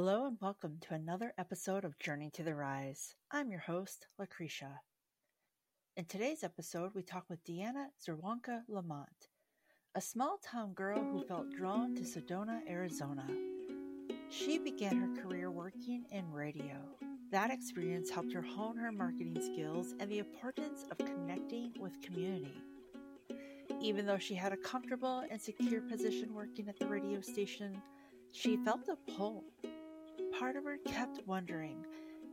Hello and welcome to another episode of Journey to the Rise. I'm your host, Lucretia. In today's episode, we talk with Deanna Czerwonka LaMont, a small town girl who felt drawn to Sedona, Arizona. She began her career working in radio. That experience helped her hone her marketing skills and the importance of connecting with community. Even though she had a comfortable and secure position working at the radio station, she felt a pull. Part of her kept wondering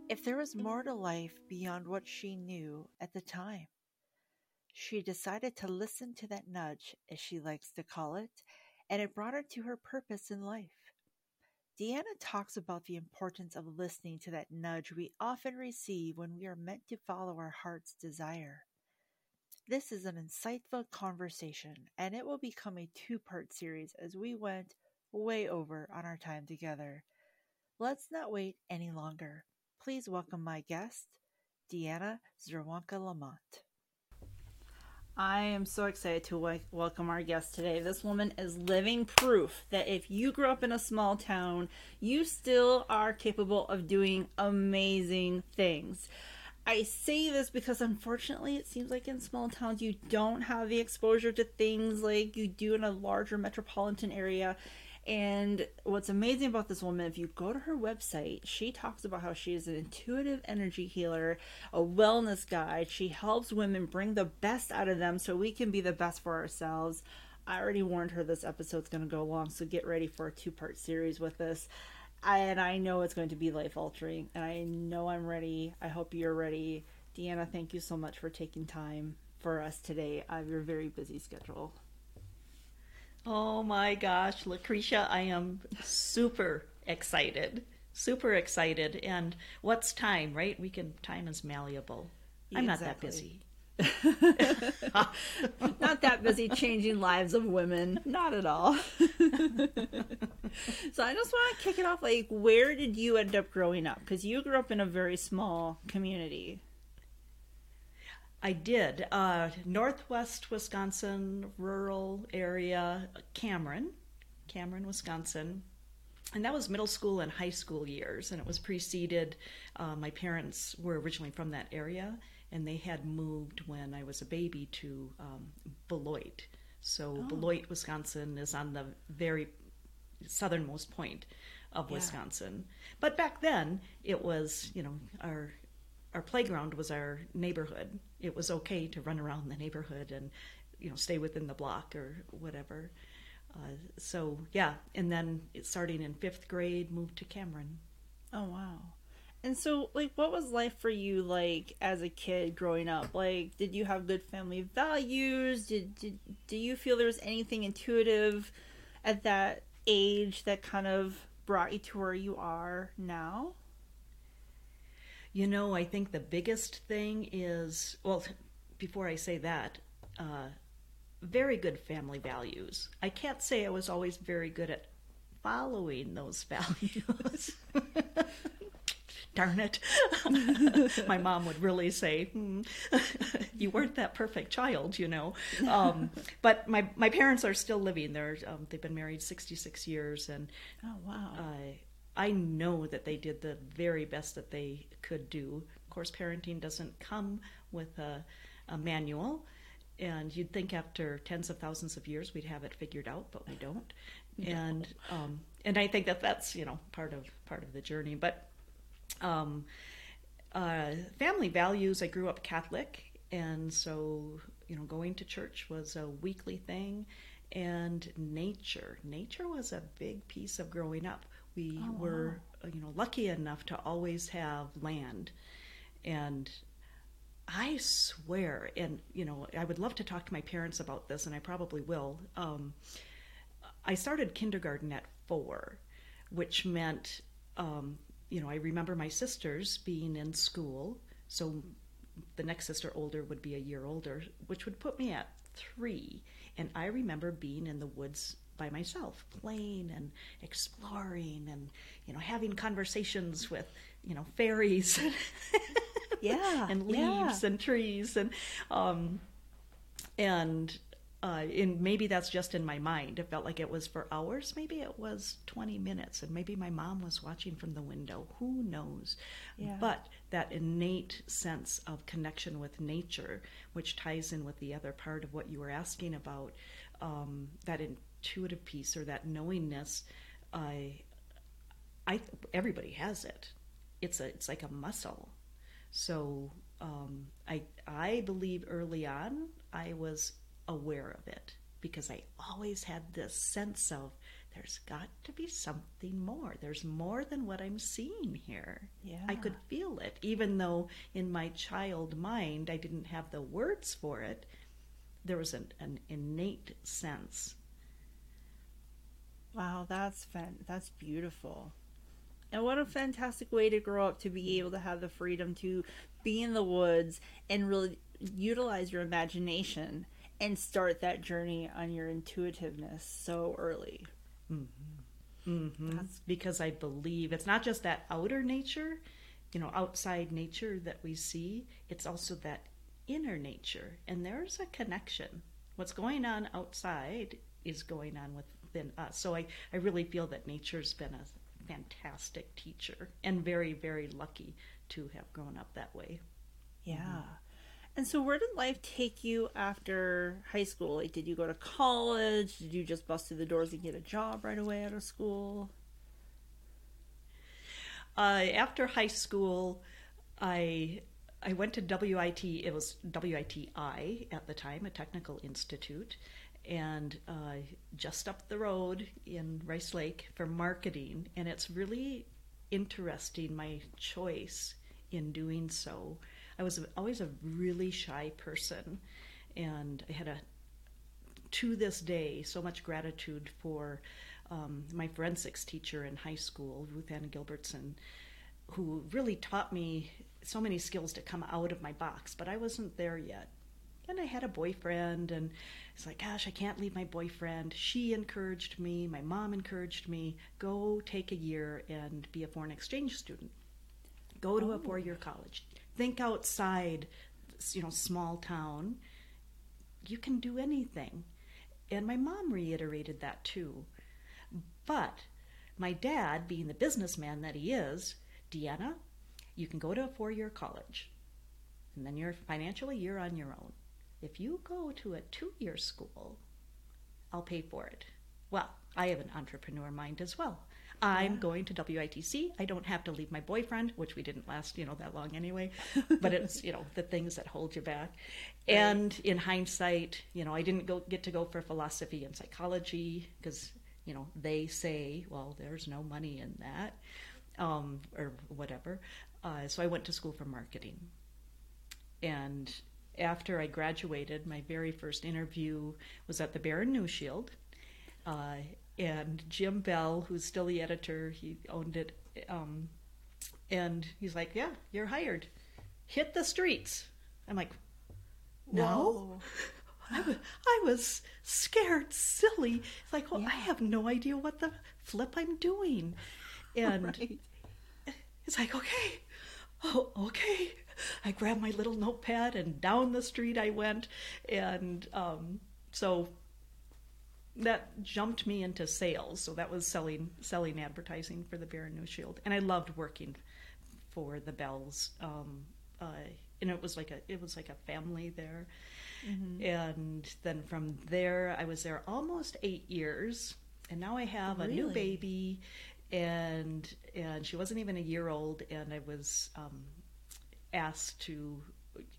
if there was more to life beyond what she knew at the time. She decided to listen to that nudge, as she likes to call it, and it brought her to her purpose in life. Deanna talks about the importance of listening to that nudge we often receive when we are meant to follow our heart's desire. This is an insightful conversation, and it will become a two part series as we went way over on our time together. Let's not wait any longer. Please welcome my guest, Deanna Czerwonka LaMont. I am so excited to w- welcome our guest today. This woman is living proof that if you grew up in a small town, you still are capable of doing amazing things. I say this because unfortunately it seems like in small towns you don't have the exposure to things like you do in a larger metropolitan area and what's amazing about this woman, if you go to her website, she talks about how she is an intuitive energy healer, a wellness guide. She helps women bring the best out of them so we can be the best for ourselves. I already warned her this episode's going to go long, so get ready for a two part series with this. And I know it's going to be life altering, and I know I'm ready. I hope you're ready. Deanna, thank you so much for taking time for us today out of your very busy schedule. Oh my gosh, Lucretia, I am super excited. Super excited. And what's time, right? We can, time is malleable. I'm not that busy. not that busy changing lives of women. Not at all. so I just want to kick it off. Like, where did you end up growing up? Because you grew up in a very small community. I did. Uh, Northwest Wisconsin, rural area, Cameron, Cameron, Wisconsin. And that was middle school and high school years. And it was preceded, uh, my parents were originally from that area, and they had moved when I was a baby to um, Beloit. So, oh. Beloit, Wisconsin is on the very southernmost point of yeah. Wisconsin. But back then, it was, you know, our our playground was our neighborhood. It was okay to run around the neighborhood and you know stay within the block or whatever. Uh, so yeah, and then starting in fifth grade, moved to Cameron. Oh wow! And so, like, what was life for you like as a kid growing up? Like, did you have good family values? Did did do you feel there was anything intuitive at that age that kind of brought you to where you are now? You know, I think the biggest thing is well, before I say that, uh, very good family values. I can't say I was always very good at following those values. Darn it. My mom would really say, hmm, You weren't that perfect child, you know. Um, but my, my parents are still living. They're, um, they've been married 66 years. And oh, wow. Uh, I know that they did the very best that they could do. Of course, parenting doesn't come with a, a manual, and you'd think after tens of thousands of years we'd have it figured out, but we don't. No. And um, and I think that that's you know part of part of the journey. But um, uh, family values. I grew up Catholic, and so you know going to church was a weekly thing and nature nature was a big piece of growing up we oh, were, wow. you know, lucky enough to always have land, and I swear, and you know, I would love to talk to my parents about this, and I probably will. Um, I started kindergarten at four, which meant, um, you know, I remember my sisters being in school, so the next sister older would be a year older, which would put me at three. And I remember being in the woods by myself, playing and exploring and, you know, having conversations with, you know, fairies. yeah. and leaves yeah. and trees and, um, and, uh, and maybe that's just in my mind. It felt like it was for hours. Maybe it was 20 minutes, and maybe my mom was watching from the window. Who knows? Yeah. But that innate sense of connection with nature, which ties in with the other part of what you were asking about, um, that intuitive piece or that knowingness, I, I, everybody has it. It's a, it's like a muscle. So um, I, I believe early on I was aware of it because I always had this sense of there's got to be something more. There's more than what I'm seeing here. Yeah. I could feel it, even though in my child mind I didn't have the words for it. There was an, an innate sense. Wow, that's fan- that's beautiful. And what a fantastic way to grow up to be able to have the freedom to be in the woods and really utilize your imagination and start that journey on your intuitiveness so early. Mm-hmm. Because I believe it's not just that outer nature, you know, outside nature that we see, it's also that inner nature. And there's a connection. What's going on outside is going on us. So I, I really feel that nature's been a fantastic teacher and very, very lucky to have grown up that way. Yeah. And so, where did life take you after high school? Like, did you go to college? Did you just bust through the doors and get a job right away out of school? Uh, after high school, I I went to WIT. It was WITI at the time, a technical institute, and uh, just up the road in Rice Lake for marketing. And it's really interesting my choice in doing so. I was always a really shy person, and I had a to this day so much gratitude for um, my forensics teacher in high school, Ruth Ann Gilbertson, who really taught me so many skills to come out of my box, but I wasn't there yet. And I had a boyfriend, and it's like, gosh, I can't leave my boyfriend. She encouraged me, my mom encouraged me, go take a year and be a foreign exchange student. Go to a oh. four year college. Think outside, you know, small town. You can do anything. And my mom reiterated that too. But my dad, being the businessman that he is, Deanna, you can go to a four year college and then you're financially you're on your own. If you go to a two year school, I'll pay for it. Well, I have an entrepreneur mind as well. I'm Yeah. going to WITC. I don't have to leave my boyfriend, which we didn't last, you know, that long anyway. But it's, you know, the things that hold you back. And in hindsight, you know, I didn't go get to go for philosophy and psychology because, you know, they say, well, there's no money in that, um, or whatever. Uh, so I went to school for marketing. And after I graduated, my very first interview was at the Barron News-Shield. Uh, and Jim Bell, who's still the editor, he owned it. Um, and he's like, Yeah, you're hired. Hit the streets. I'm like, No. I was, I was scared, silly. It's like, well, I have no idea what the flip I'm doing. And Right. it's like, okay, oh, okay. I grabbed my little notepad and down the street I went. And um, so that jumped me into sales. So that was selling selling advertising for the Barron News-Shield. And I loved working for the Bells. Um, uh, and it was like a it was like a family there. And then from there, I was there almost eight years, and now I have a new baby, and and she wasn't even a year old, and I was um, asked to,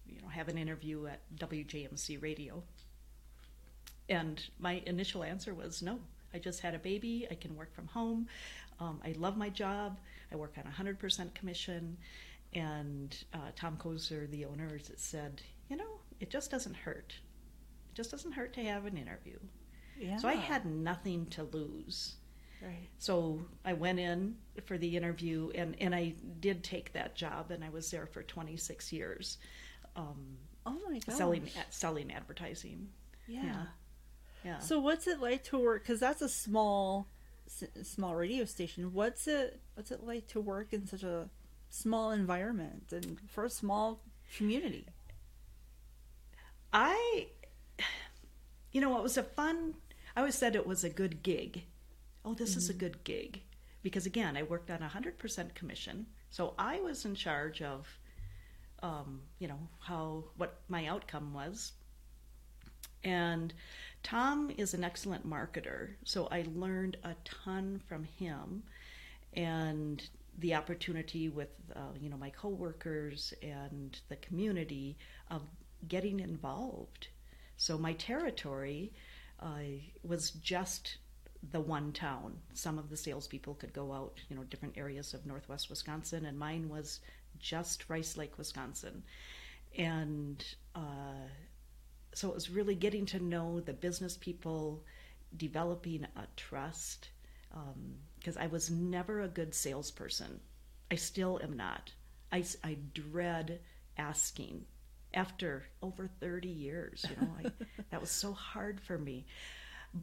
you know, have an interview at WJMC Radio. And my initial answer was no. I just had a baby. I can work from home. Um, I love my job. I work on 100% commission. And uh, Tom Kozer, the owner, said, you know, it just doesn't hurt. It just doesn't hurt to have an interview. Yeah. So I had nothing to lose. Right. So I went in for the interview, and, and I did take that job, and I was there for 26 years, um, Oh my god. selling selling advertising. Yeah. Yeah. Yeah. So what's it like to work? Because that's a small, small radio station. What's it? What's it like to work in such a small environment and for a small community? I, you know, it was a fun. I always said it was a good gig. Oh, this mm-hmm. is a mm-hmm. good gig because again, I worked on a hundred percent commission, so I was in charge of, um, you know, how what my outcome was. And Tom is an excellent marketer, so I learned a ton from him, and the opportunity with uh, you know my coworkers and the community of getting involved. So my territory uh, was just the one town. Some of the salespeople could go out, you know, different areas of northwest Wisconsin, and mine was just Rice Lake, Wisconsin. And uh, so it was really getting to know the business people, developing a trust, because um, I was never a good salesperson. I still am not. I, I dread asking after over 30 years you know I, that was so hard for me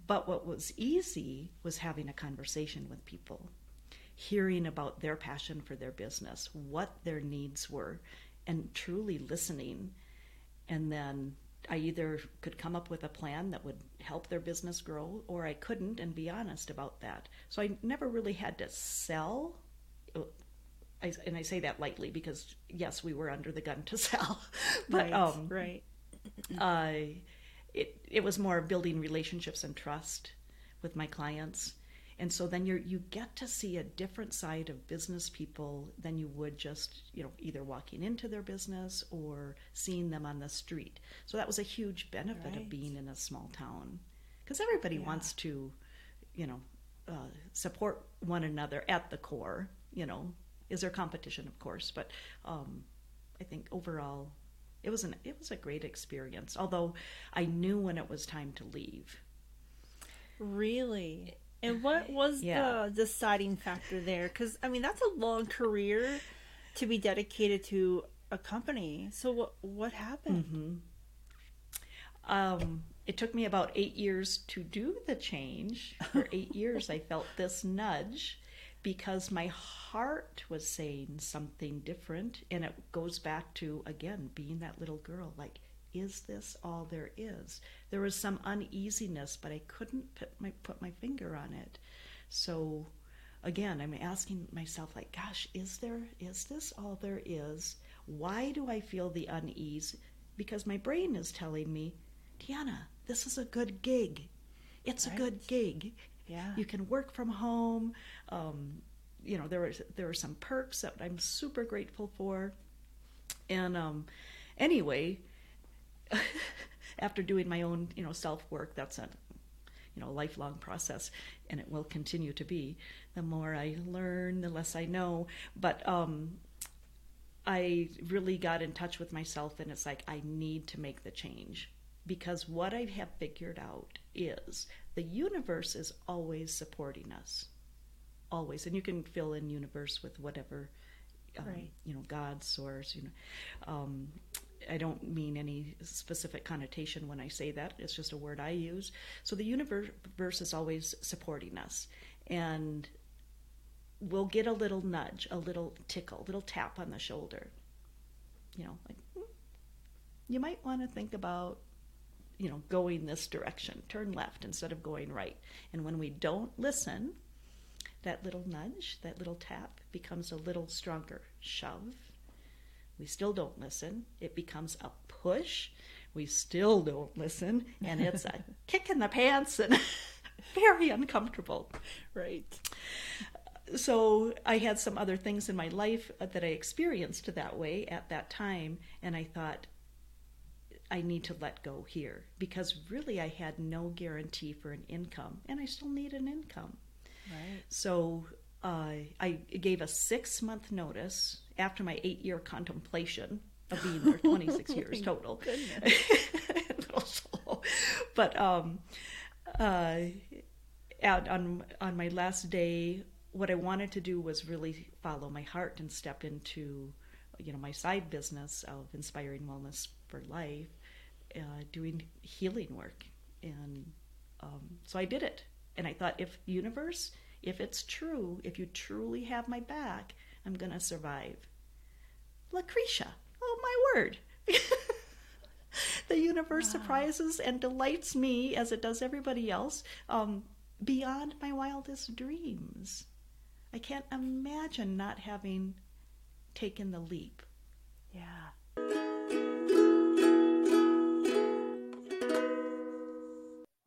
but what was easy was having a conversation with people hearing about their passion for their business what their needs were and truly listening and then I either could come up with a plan that would help their business grow or I couldn't and be honest about that. So I never really had to sell I, and I say that lightly because yes, we were under the gun to sell, but right, um, right. uh, it it was more building relationships and trust with my clients, and so then you you get to see a different side of business people than you would just you know either walking into their business or seeing them on the street. So that was a huge benefit right. of being in a small town because everybody yeah. wants to, you know, uh, support one another at the core. You know, is there competition, of course, but um, I think overall it was an it was a great experience. Although I knew when it was time to leave. Really. And what was yeah. the deciding factor there? Because I mean, that's a long career to be dedicated to a company. So what what happened? Mm-hmm. Um, it took me about eight years to do the change. For eight years, I felt this nudge, because my heart was saying something different. And it goes back to, again, being that little girl like, is this all there is? There was some uneasiness, but I couldn't put my, put my finger on it. So, again, I'm asking myself, like, gosh, is there, is this all there is? Why do I feel the unease? Because my brain is telling me, Deanna, this is a good gig. It's right. a good gig. Yeah. You can work from home. Um, you know, there were there are some perks that I'm super grateful for. And um, anyway, after doing my own, you know, self work, that's a you know lifelong process, and it will continue to be. The more I learn, the less I know. But um, I really got in touch with myself, and it's like I need to make the change because what I have figured out is the universe is always supporting us. Always. And you can fill in universe with whatever, um, right. you know, God, source, you know. Um, I don't mean any specific connotation when I say that. It's just a word I use. So the universe is always supporting us. And we'll get a little nudge, a little tickle, a little tap on the shoulder. You know, like, hmm, you might want to think about you know, going this direction. Turn left instead of going right. And when we don't listen, that little nudge, that little tap becomes a little stronger shove. We still don't listen. It becomes a push. We still don't listen. And it's a kick in the pants and very uncomfortable. Right. So I had some other things in my life that I experienced that way at that time. And I thought, I need to let go here because really I had no guarantee for an income and I still need an income. Right. So uh, I gave a six month notice after my eight year contemplation of being there, 26 years total. but um, uh, out on on my last day, what I wanted to do was really follow my heart and step into, you know, my side business of inspiring wellness for life, uh, doing healing work. And um, so I did it. And I thought, if universe, if it's true, if you truly have my back, I'm going to survive. Lucretia, oh my word. the universe wow. surprises and delights me as it does everybody else um, beyond my wildest dreams. I can't imagine not having taken the leap. Yeah.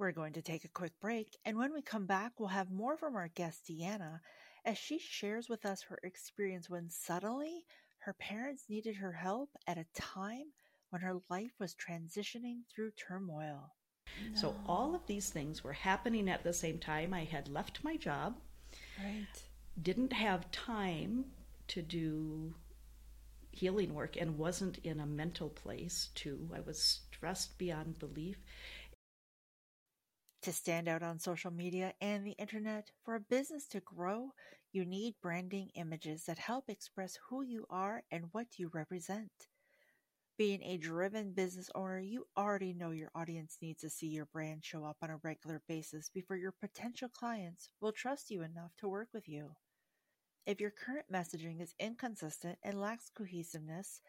We're going to take a quick break, and when we come back, we'll have more from our guest Deanna as she shares with us her experience when suddenly her parents needed her help at a time when her life was transitioning through turmoil. No. So all of these things were happening at the same time. I had left my job. Right. Didn't have time to do healing work and wasn't in a mental place too. I was stressed beyond belief. To stand out on social media and the internet, for a business to grow, you need branding images that help express who you are and what you represent. Being a driven business owner, you already know your audience needs to see your brand show up on a regular basis before your potential clients will trust you enough to work with you. If your current messaging is inconsistent and lacks cohesiveness,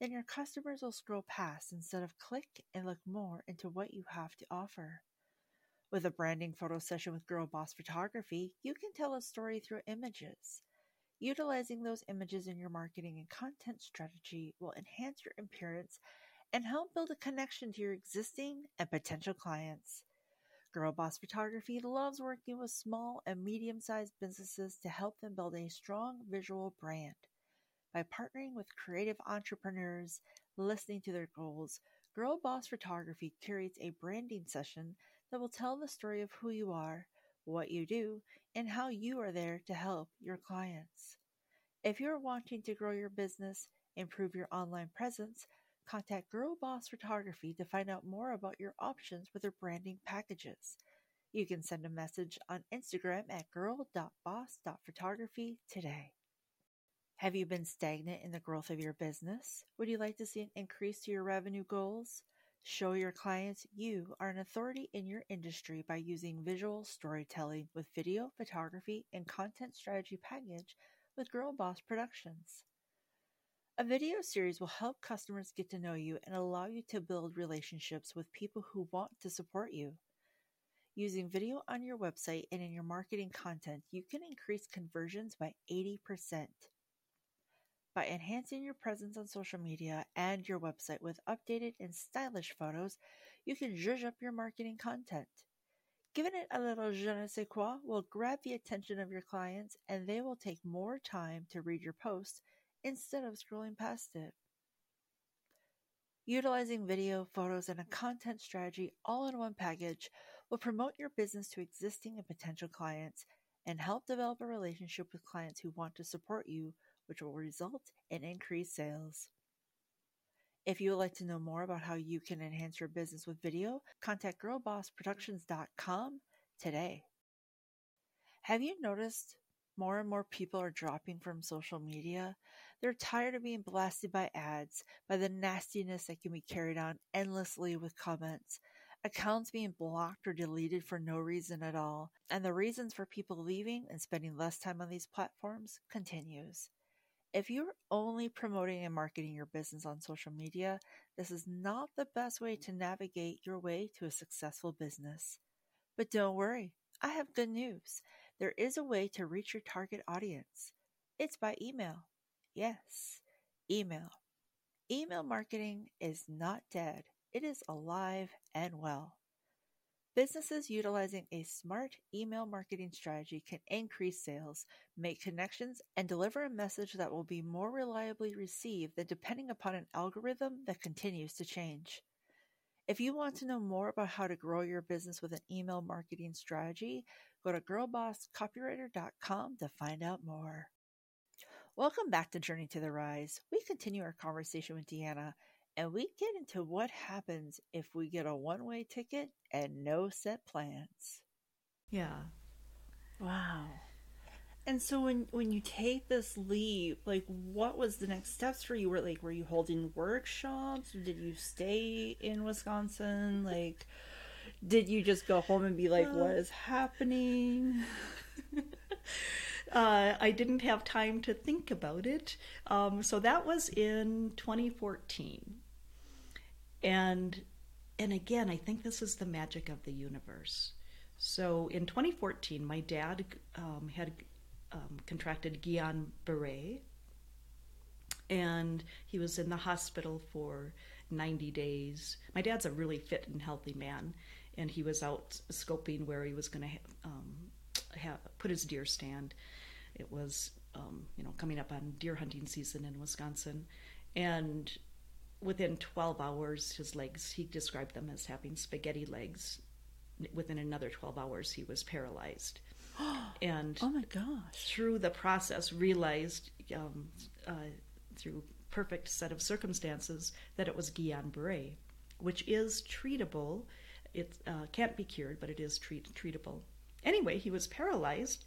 then your customers will scroll past instead of click and look more into what you have to offer. With a branding photo session with Girl Boss Photography, you can tell a story through images. Utilizing those images in your marketing and content strategy will enhance your appearance and help build a connection to your existing and potential clients. Girl Boss Photography loves working with small and medium sized businesses to help them build a strong visual brand. By partnering with creative entrepreneurs, listening to their goals, Girl Boss Photography curates a branding session that will tell the story of who you are, what you do, and how you are there to help your clients. If you're wanting to grow your business, improve your online presence, contact Girl Boss Photography to find out more about your options with their branding packages. You can send a message on Instagram at girl.boss.photography today. Have you been stagnant in the growth of your business? Would you like to see an increase to your revenue goals? Show your clients you are an authority in your industry by using visual storytelling with video, photography, and content strategy package with Girl Boss Productions. A video series will help customers get to know you and allow you to build relationships with people who want to support you. Using video on your website and in your marketing content, you can increase conversions by 80%. By enhancing your presence on social media and your website with updated and stylish photos, you can zhuzh up your marketing content. Giving it a little je ne sais quoi will grab the attention of your clients and they will take more time to read your post instead of scrolling past it. Utilizing video, photos, and a content strategy all in one package will promote your business to existing and potential clients and help develop a relationship with clients who want to support you which will result in increased sales. If you would like to know more about how you can enhance your business with video, contact girlbossproductions.com today. Have you noticed more and more people are dropping from social media? They're tired of being blasted by ads, by the nastiness that can be carried on endlessly with comments, accounts being blocked or deleted for no reason at all, and the reasons for people leaving and spending less time on these platforms continues. If you're only promoting and marketing your business on social media, this is not the best way to navigate your way to a successful business. But don't worry, I have good news. There is a way to reach your target audience. It's by email. Yes, email. Email marketing is not dead, it is alive and well. Businesses utilizing a smart email marketing strategy can increase sales, make connections, and deliver a message that will be more reliably received than depending upon an algorithm that continues to change. If you want to know more about how to grow your business with an email marketing strategy, go to girlbosscopywriter.com to find out more. Welcome back to Journey to the Rise. We continue our conversation with Deanna and we get into what happens if we get a one way ticket and no set plans. Yeah. Wow. And so when when you take this leave, like what was the next steps for you? Were like were you holding workshops? Did you stay in Wisconsin? Like did you just go home and be like, what is happening? uh, I didn't have time to think about it. Um, so that was in 2014. And and again, I think this is the magic of the universe. So in 2014, my dad um, had um, contracted Guillain Barre, and he was in the hospital for 90 days. My dad's a really fit and healthy man, and he was out scoping where he was going to ha- um, have, put his deer stand. It was, um, you know, coming up on deer hunting season in Wisconsin, and within 12 hours, his legs, he described them as having spaghetti legs. Within another 12 hours, he was paralyzed. and oh my gosh. through the process, realized um, uh, through perfect set of circumstances that it was Guillain Barre, which is treatable. It uh, can't be cured, but it is treat- treatable. Anyway, he was paralyzed.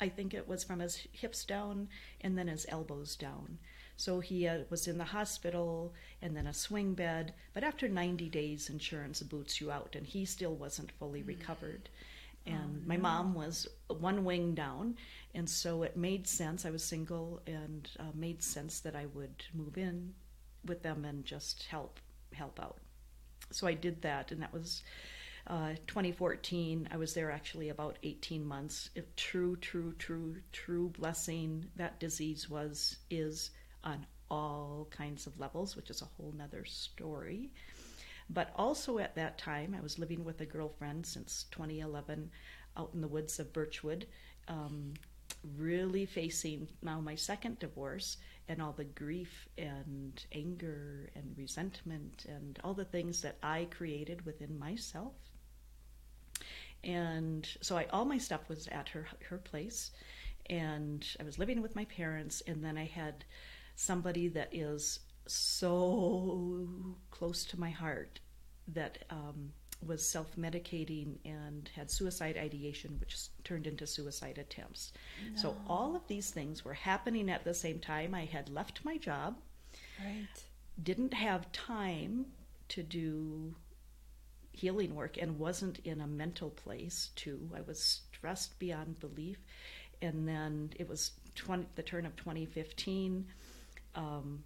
I think it was from his hips down and then his elbows down. So he uh, was in the hospital and then a swing bed. But after 90 days, insurance boots you out, and he still wasn't fully recovered. And Oh, my no. mom was one wing down, and so it made sense. I was single, and uh, made sense that I would move in with them and just help help out. So I did that, and that was uh, 2014. I was there actually about 18 months. A true, true, true, true blessing. That disease was is on all kinds of levels, which is a whole nother story. But also at that time, I was living with a girlfriend since 2011 out in the woods of Birchwood, um, really facing now my second divorce and all the grief and anger and resentment and all the things that I created within myself. And so I, all my stuff was at her her place, and I was living with my parents. And then I had somebody that is so close to my heart that um, was self medicating and had suicide ideation, which turned into suicide attempts. So all of these things were happening at the same time. I had left my job, Right. didn't have time to do healing work, and wasn't in a mental place too. I was stressed beyond belief. And then it was 20, the turn of 2015. Um,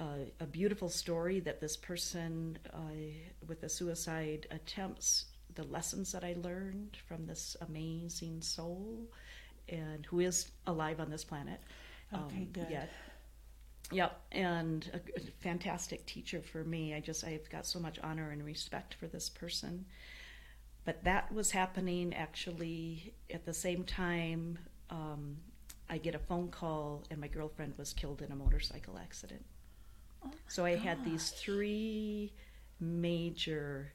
uh, a beautiful story that this person uh, with the suicide attempts, the lessons that I learned from this amazing soul, and who is alive on this planet. Okay, good. Yet. Yep, and a, a fantastic teacher for me. I just I've got so much honor and respect for this person. But that was happening actually at the same time. Um, I get a phone call, and my girlfriend was killed in a motorcycle accident. Oh So I had these three major,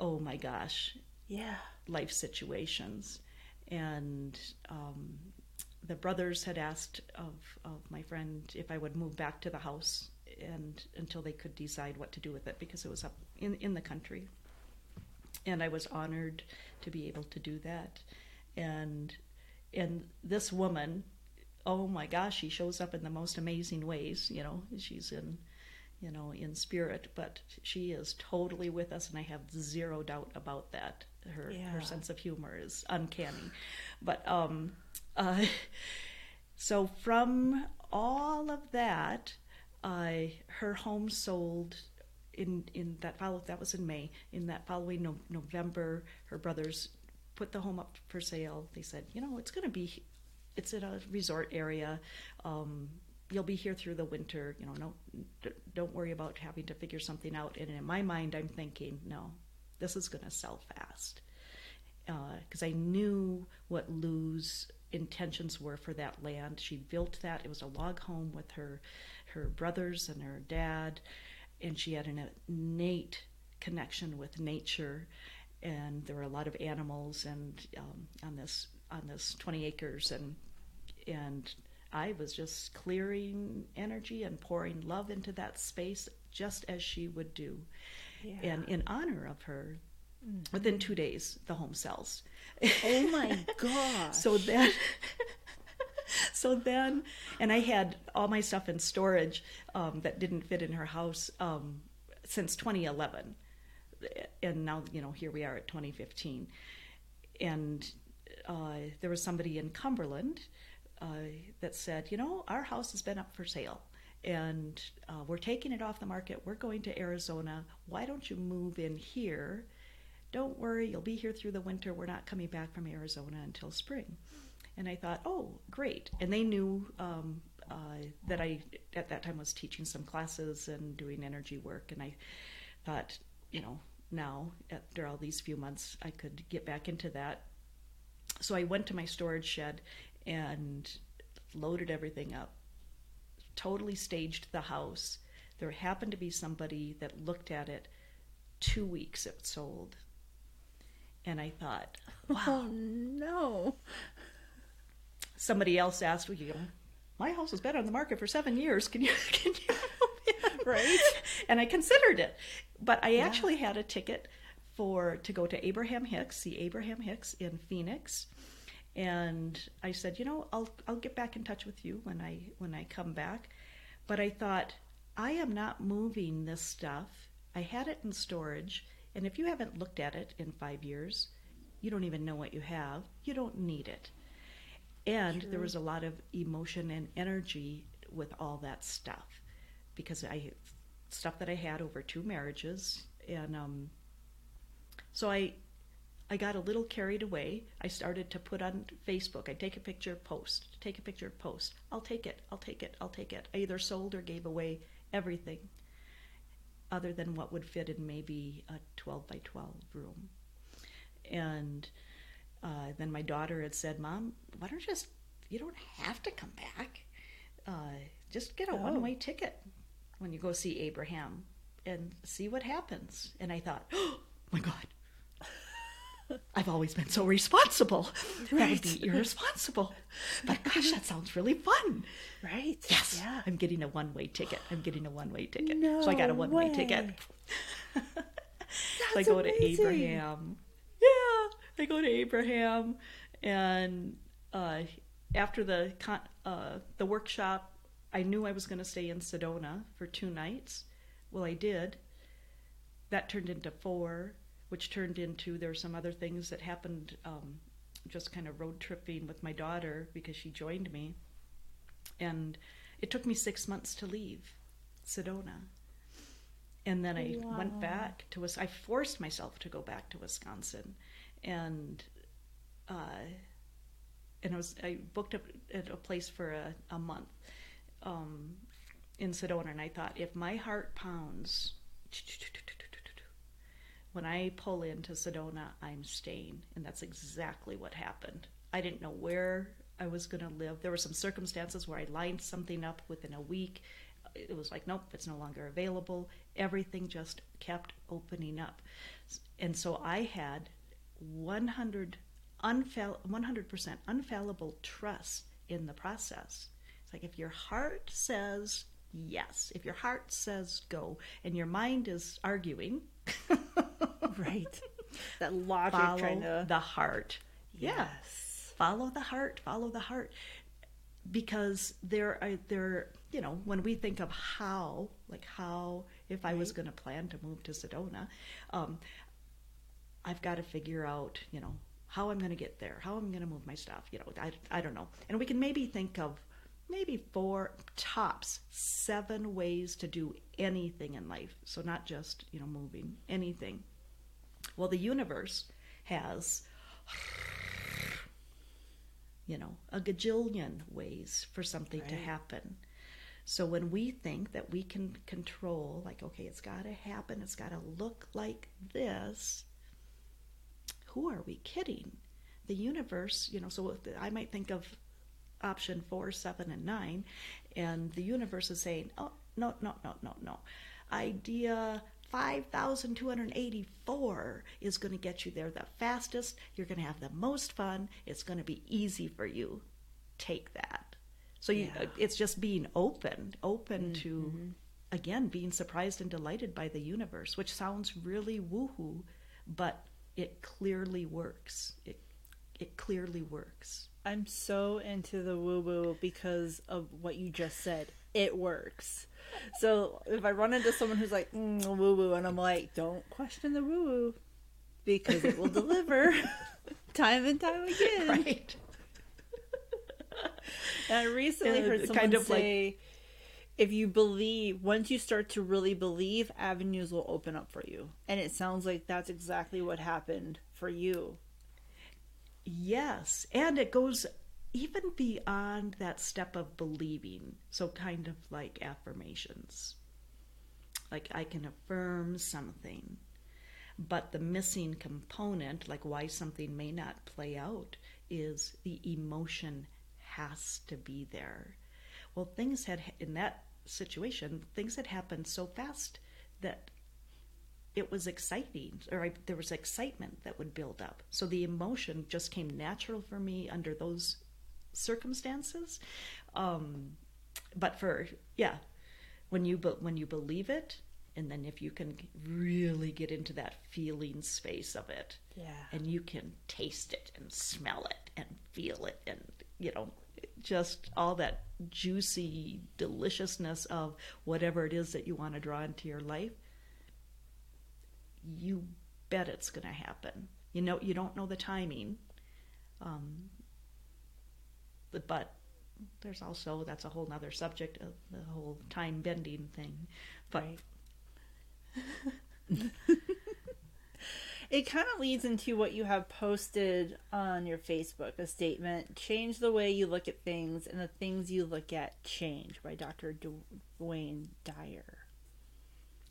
oh my gosh, Yeah. life situations. And um, the brothers had asked of, of my friend if I would move back to the house and until they could decide what to do with it because it was up in, in the country. And I was honored to be able to do that. And and this woman, oh my gosh, she shows up in the most amazing ways. You know, she's in, you know, in spirit, but she is totally with us, and I have zero doubt about that. Her Yeah. her sense of humor is uncanny, but um, uh, so from all of that, I her home sold in in that follow that was in May. In that following no, November, her brothers put the home up for sale. They said, you know, it's going to be, it's in a resort area. Um, you'll be here through the winter. You know, no, don't worry about having to figure something out. And in my mind, I'm thinking, no, this is going to sell fast because I knew what Lou's intentions were for that land. She built that. It was a log home with her her brothers and her dad, and she had an innate connection with nature. And there were a lot of animals, and um, on this on this 20 acres, and and I was just clearing energy and pouring love into that space, just as she would do. Yeah. And in honor of her, within two days, the home sells. oh my God. So then, so then, and I had all my stuff in storage um, that didn't fit in her house um, since 2011, and now you know here we are at 2015, and uh, there was somebody in Cumberland uh, that said, you know, our house has been up for sale, and uh, we're taking it off the market. We're going to Arizona. Why don't you move in here? Don't worry, you'll be here through the winter. We're not coming back from Arizona until spring. And I thought, oh, great. And they knew um, uh, that I, at that time, was teaching some classes and doing energy work. And I thought, you know, now, after all these few months, I could get back into that. So I went to my storage shed and loaded everything up, totally staged the house. There happened to be somebody that looked at it two weeks it sold. And I thought, oh, wow. Oh no. Somebody else asked, well, you know, my house has been on the market for seven years. Can you, can you right? and I considered it, but I yeah. actually had a ticket for to go to Abraham Hicks, see Abraham Hicks in Phoenix, and I said, you know, I'll I'll get back in touch with you when I when I come back, but I thought I am not moving this stuff. I had it in storage, and if you haven't looked at it in five years, you don't even know what you have. You don't need it. And True. there was a lot of emotion and energy with all that stuff because I stuff that I had over two marriages, and um, so I I got a little carried away. I started to put on Facebook. I take a picture, post, take a picture, post. I'll take it. I'll take it. I'll take it. I either sold or gave away everything, other than what would fit in maybe a 12 by 12 room. And uh, then my daughter had said, "Mom, why don't you just you don't have to come back. Uh, just get a oh. one way ticket when you go see Abraham and see what happens. And I thought, oh my God, I've always been so responsible. Right. That would be irresponsible. But gosh, that sounds really fun. Right. Yes. Yeah. I'm getting a one way ticket. I'm getting a one way ticket. No so I got a one way ticket. so I go amazing. to Abraham. Yeah. I go to Abraham and uh, after the uh, the workshop I knew I was going to stay in Sedona for two nights. Well, I did. That turned into four, which turned into there were some other things that happened. Um, just kind of road tripping with my daughter because she joined me, and it took me six months to leave Sedona. And then I wow. went back to I forced myself to go back to Wisconsin, and uh, and I was I booked up at a place for a, a month um, in Sedona, and I thought, if my heart pounds when I pull into Sedona, I'm staying, and that's exactly what happened. I didn't know where I was going to live. There were some circumstances where I lined something up within a week. It was like, nope, it's no longer available. Everything just kept opening up. And so I had 100 unfall- 100% unfallible trust in the process. It's like if your heart says yes, if your heart says go, and your mind is arguing, right? That logic follow trying to the heart. Yes. Follow the heart. Follow the heart. Because there are there you know when we think of how like how if I right. was going to plan to move to Sedona, um, I've got to figure out you know how I'm going to get there, how I'm going to move my stuff. You know, I, I don't know. And we can maybe think of maybe four tops seven ways to do anything in life. So not just you know moving anything. Well the universe has you know a gajillion ways for something right. to happen. So when we think that we can control like okay it's got to happen it's got to look like this who are we kidding? The universe you know so i might think of option four, seven, and nine, and the universe is saying, oh, no, no, no, no, no. Idea 5,284 is going to get you there the fastest. You're going to have the most fun. It's going to be easy for you. Take that. So you, yeah. it's just being open, open mm-hmm. to, again, being surprised and delighted by the universe, which sounds really woohoo, but it clearly works. It, it clearly works. I'm so into the woo woo because of what you just said. It works. So if I run into someone who's like mm, woo woo, and I'm like, don't question the woo woo because it will deliver time and time again. Right. And I recently heard someone kind of say, like... if you believe, once you start to really believe, avenues will open up for you. And it sounds like that's exactly what happened for you. Yes, and it goes even beyond that step of believing. So, kind of like affirmations. Like, I can affirm something. But the missing component, like why something may not play out, is the emotion has to be there. Well, things had, in that situation, things had happened so fast that it was exciting, or I, there was excitement that would build up. So the emotion just came natural for me under those circumstances. Um, but for yeah, when you be, when you believe it, and then if you can really get into that feeling space of it, yeah, and you can taste it and smell it and feel it, and you know, just all that juicy deliciousness of whatever it is that you want to draw into your life, you bet it's going to happen. You know, you don't know the timing, um, but there's also that's a whole nother subject of the whole time bending thing. But right. it kind of leads into what you have posted on your Facebook a statement change the way you look at things and the things you look at change by Dr. Wayne Dyer.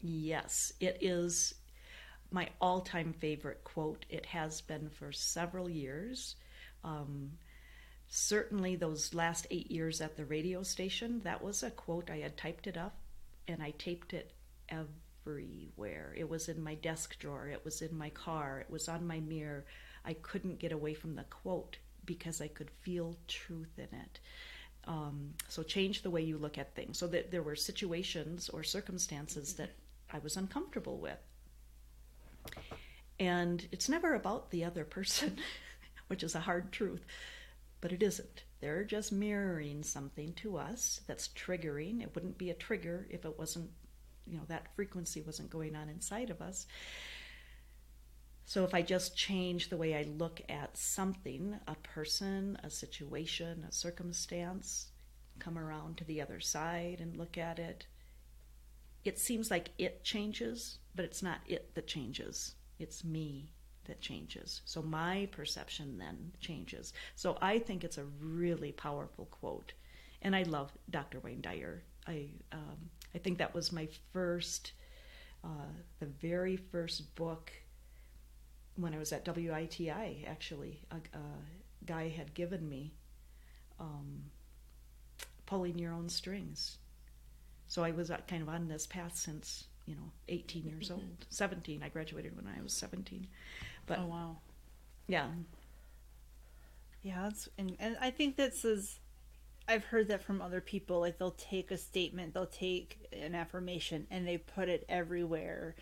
Yes, it is my all time favorite quote. It has been for several years. Um, certainly, those last eight years at the radio station, that was a quote. I had typed it up and I taped it everywhere. It was in my desk drawer, it was in my car, it was on my mirror. I couldn't get away from the quote because I could feel truth in it. Um, so change the way you look at things. So that there were situations or circumstances that I was uncomfortable with. And it's never about the other person, which is a hard truth, but it isn't. They're just mirroring something to us that's triggering. It wouldn't be a trigger if it wasn't you know that frequency wasn't going on inside of us so if i just change the way i look at something a person a situation a circumstance come around to the other side and look at it it seems like it changes but it's not it that changes. It's me that changes. So my perception then changes. So i think it's a really powerful quote and i love dr wayne dyer. I um, I think that was my first, uh, the very first book when I was at WITI, actually, a, a guy had given me um, Pulling Your Own Strings. So I was uh, kind of on this path since, you know, 18 years old. 17. I graduated when I was 17. But, oh, wow. Yeah. Yeah, that's, and, and I think this is I've heard that from other people. Like they'll take a statement, they'll take an affirmation, and they put it everywhere.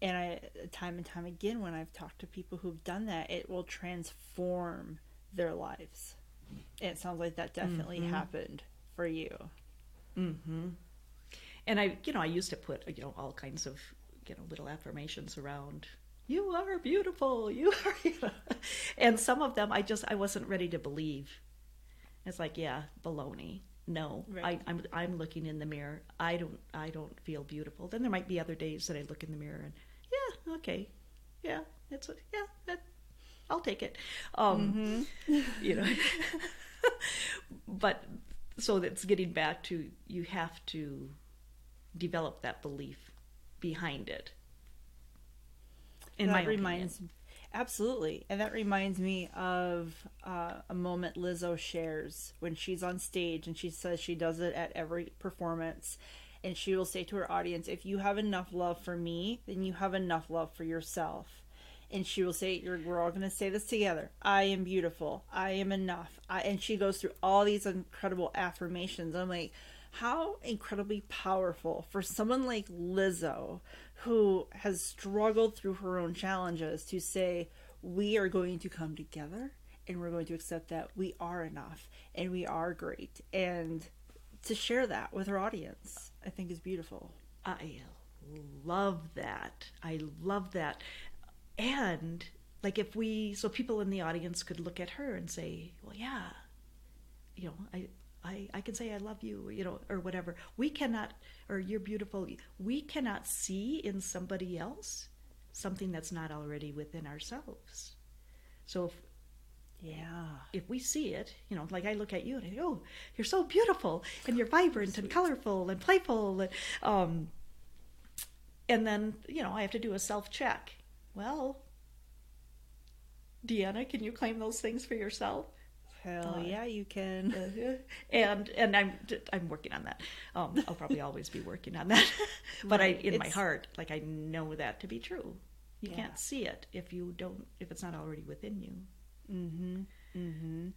And I, time and time again, when I've talked to people who've done that, it will transform their lives. And it sounds like that definitely mm-hmm. happened for you. Mm-hmm. And I, you know, I used to put, you know, all kinds of, you know, little affirmations around. You are beautiful. You are, you know. and some of them I just I wasn't ready to believe it's like, yeah, baloney. No, right. I, I'm I'm looking in the mirror. I don't I don't feel beautiful. Then there might be other days that I look in the mirror and yeah, okay, yeah, it's yeah, that, I'll take it. Um, mm-hmm. you know, but so that's getting back to you have to develop that belief behind it. In that my reminds opinion. Absolutely. And that reminds me of uh, a moment Lizzo shares when she's on stage and she says she does it at every performance. And she will say to her audience, if you have enough love for me, then you have enough love for yourself. And she will say, we're all going to say this together. I am beautiful. I am enough. I, and she goes through all these incredible affirmations. I'm like, how incredibly powerful for someone like Lizzo who has struggled through her own challenges to say, we are going to come together and we're going to accept that we are enough and we are great. And to share that with her audience, I think is beautiful. I love that. I love that. And like if we so people in the audience could look at her and say, "Well, yeah, you know, I I, I can say I love you, you know, or whatever. We cannot, or you're beautiful. We cannot see in somebody else something that's not already within ourselves. So if Yeah. if we see it, you know, like I look at you and I go, oh, you're so beautiful and you're vibrant and colorful and playful. And, um, and then, you know, I have to do a self check. Well, Deanna, can you claim those things for yourself? Hell Uh, yeah, you can. and and I'm I'm working on that. Um, I'll probably always be working on that, but Right, I in my heart, like I know that to be true. You Yeah. can't see it if you don't if it's not already within you. Mm-hmm. Mm-hmm.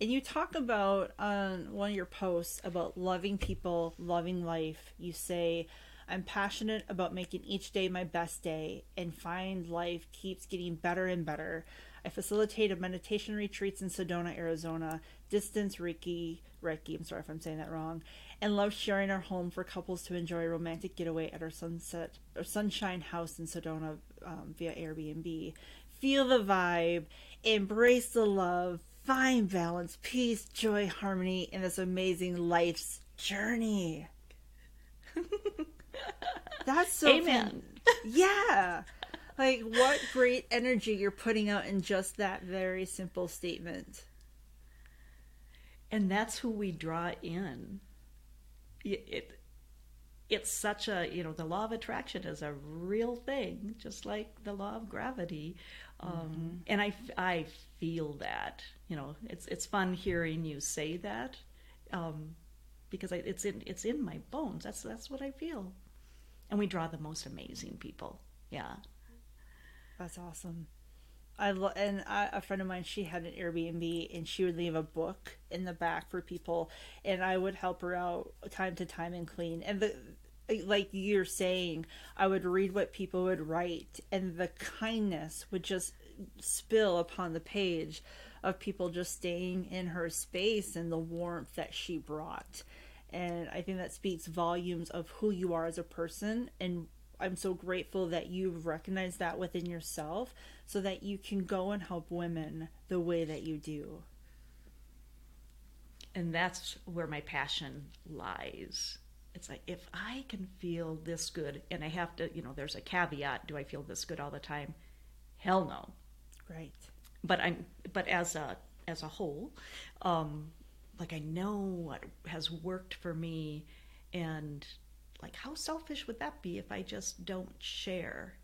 And you talk about on one of your posts about loving people, loving life. You say, I'm passionate about making each day my best day and find life keeps getting better and better. I facilitate a meditation retreats in Sedona, Arizona, distance Reiki, Reiki, I'm sorry if I'm saying that wrong, and love sharing our home for couples to enjoy a romantic getaway at our sunset or sunshine house in Sedona um, via Airbnb. Feel the vibe, embrace the love, find balance, peace, joy, harmony in this amazing life's journey. That's so Amen. yeah. Like what great energy you're putting out in just that very simple statement. and that's who we draw in. It, it it's such a you know the law of attraction is a real thing just like the law of gravity. Um, and I feel that you know it's it's fun hearing you say that um, because I, it's in it's in my bones. That's that's what I feel. And we draw the most amazing people. Yeah That's awesome. I lo- and I, a friend of mine, she had an Airbnb, and she would leave a book in the back for people, and I would help her out time to time and clean. And the like you're saying, I would read what people would write, and the kindness would just spill upon the page of people just staying in her space and the warmth that she brought. And I think that speaks volumes of who you are as a person and I'm so grateful that you've recognized that within yourself so that you can go and help women the way that you do. and that's where my passion lies it's like if i can feel this good and i have to you know there's a caveat do i feel this good all the time hell no Right. but i'm but as a as a whole um like i know what has worked for me and like how selfish would that be if i just don't share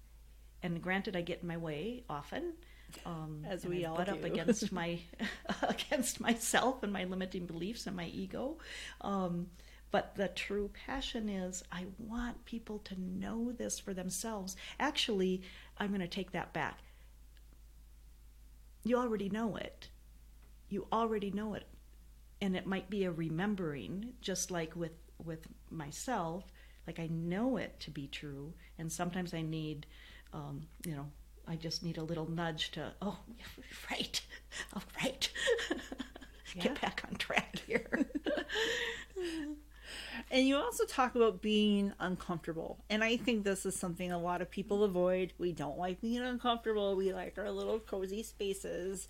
and granted i get in my way often um As we all butt up against my against myself and my limiting beliefs and my ego um but the true passion is I want people to know this for themselves. Actually, I'm going to take that back you already know it. You already know it. And it might be a remembering, just like with with myself. Like I know it to be true, and sometimes I need, um, you know, I just need a little nudge to, oh, right, oh, right, Yeah. get back on track here. And you also talk about being uncomfortable. And I think this is something a lot of people avoid. We don't like being uncomfortable. We like our little cozy spaces.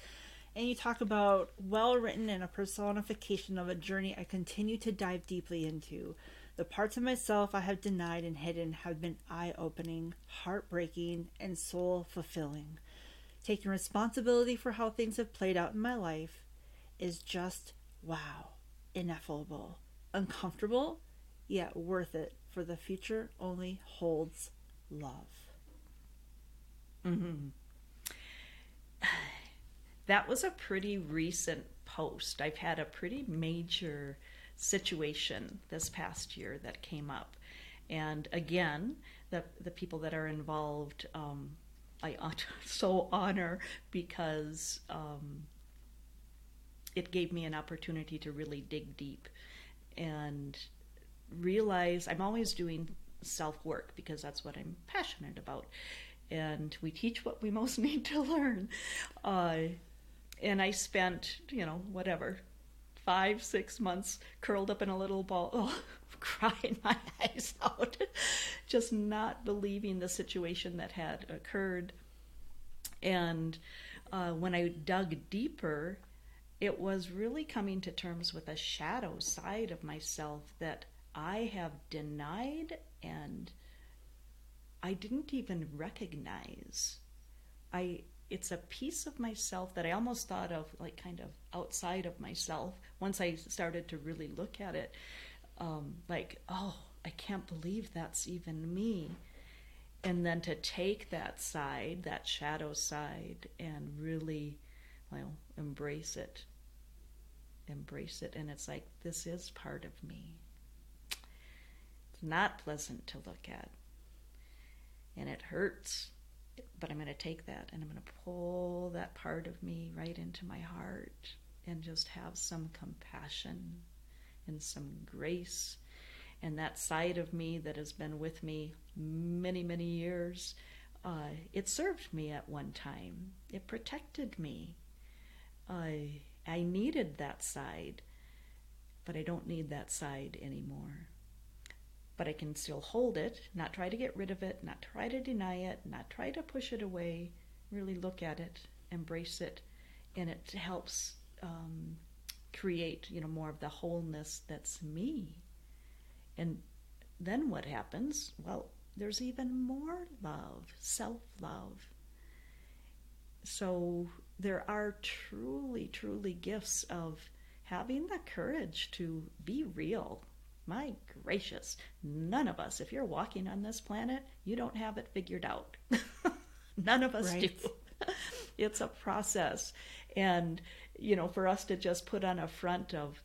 And you talk about well written and a personification of a journey I continue to dive deeply into. The parts of myself I have denied and hidden have been eye opening, heartbreaking, and soul fulfilling. Taking responsibility for how things have played out in my life is just wow, ineffable, uncomfortable, yet worth it, for the future only holds love. Mm-hmm. that was a pretty recent post. I've had a pretty major situation this past year that came up. And again, the, the people that are involved, um, I so honor because um, it gave me an opportunity to really dig deep and realize I'm always doing self work because that's what I'm passionate about. And we teach what we most need to learn. Uh, and I spent, you know, whatever, five, six months curled up in a little ball, oh, crying my eyes out, just not believing the situation that had occurred. And uh, when I dug deeper, it was really coming to terms with a shadow side of myself that I have denied and I didn't even recognize. I it's a piece of myself that I almost thought of like kind of outside of myself once I started to really look at it. Um, like, oh, I can't believe that's even me. And then to take that side, that shadow side, and really, well, embrace it. Embrace it. And it's like, this is part of me. It's not pleasant to look at. And it hurts but I'm going to take that and I'm going to pull that part of me right into my heart and just have some compassion and some grace. And that side of me that has been with me many, many years, uh, it served me at one time. It protected me. I, I needed that side, but I don't need that side anymore but I can still hold it, not try to get rid of it, not try to deny it, not try to push it away, really look at it, embrace it, and it helps um, create, you know, more of the wholeness that's me. And then what happens? Well, there's even more love, self love. So there are truly, truly gifts of having the courage to be real, my gracious, none of us, if you're walking on this planet, you don't have it figured out. none of us right. do. it's a process. And, you know, for us to just put on a front of,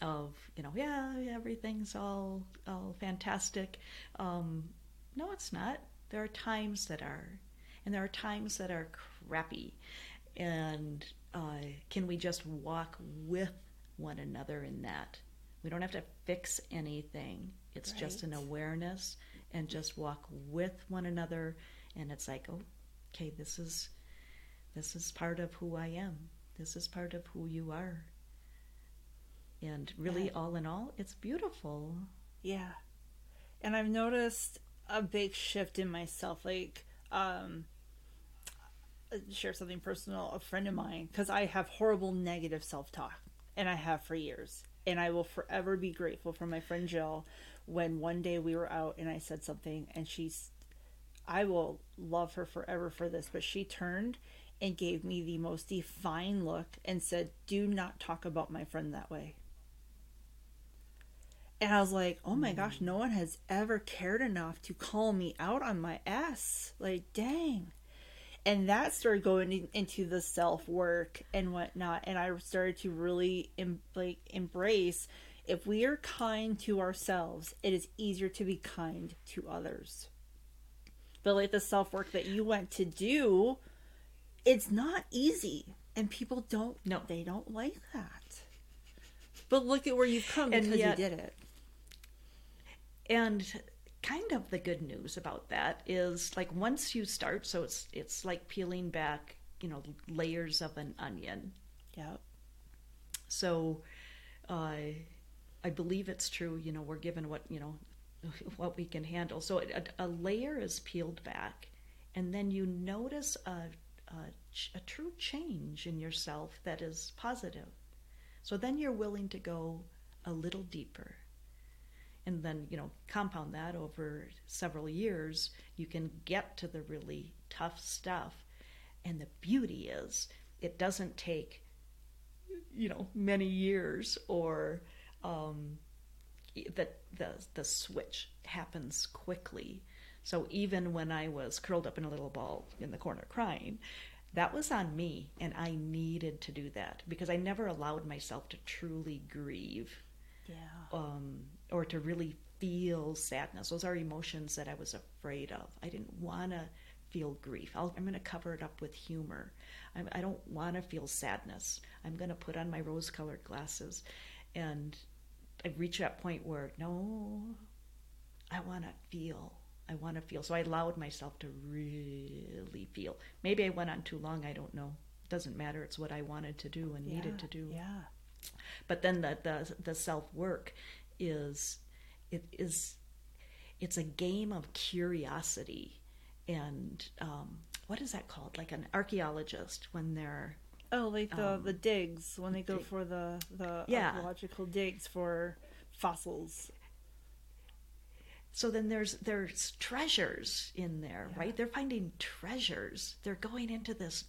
of you know, yeah, everything's all, all fantastic. Um, no, it's not. There are times that are, and there are times that are crappy. And uh, can we just walk with one another in that? We don't have to fix anything. It's right. just an awareness and just walk with one another and it's like, oh, okay, this is this is part of who I am. This is part of who you are. And really yeah. all in all, it's beautiful. Yeah. And I've noticed a big shift in myself like um share something personal a friend of mine because i have horrible negative self-talk and i have for years and I will forever be grateful for my friend Jill when one day we were out and I said something and she's I will love her forever for this, but she turned and gave me the most defined look and said, "Do not talk about my friend that way." And I was like, "Oh my mm. gosh, no one has ever cared enough to call me out on my ass." Like, dang and that started going in, into the self work and whatnot and i started to really em, like embrace if we are kind to ourselves it is easier to be kind to others. But like the self work that you went to do it's not easy and people don't no. they don't like that. But look at where you've come and because yet, you did it. And kind of the good news about that is like once you start, so it's it's like peeling back, you know, layers of an onion. Yeah. So, uh, I believe it's true. You know, we're given what you know, what we can handle. So a, a layer is peeled back, and then you notice a, a, a true change in yourself that is positive. So then you're willing to go a little deeper and then you know compound that over several years you can get to the really tough stuff. And the beauty is it doesn't take you know many years or um, the, the the switch happens quickly. So even when i was curled up in a little ball in the corner crying that was on me and i needed to do that because i never allowed myself to truly grieve. Yeah. um, or to really feel sadness. Those are emotions that I was afraid of. I didn't want to feel grief. i am going to cover it up with humor. I'm, I do not want to feel sadness. I'm going to put on my rose colored glasses. And I reached that point where, no, I want to feel. I want to feel. So I allowed myself to really feel. Maybe I went on too long. I don't know. It doesn't matter. It's what I wanted to do and yeah, needed to do. Yeah. But then the the, the self work is it is it's a game of curiosity and um, what is that called like an archaeologist when they're Oh, like the um, the digs when they go dig. for the the yeah. archaeological digs for fossils. So then there's there's treasures in there, yeah. right? They're finding treasures. They're going into this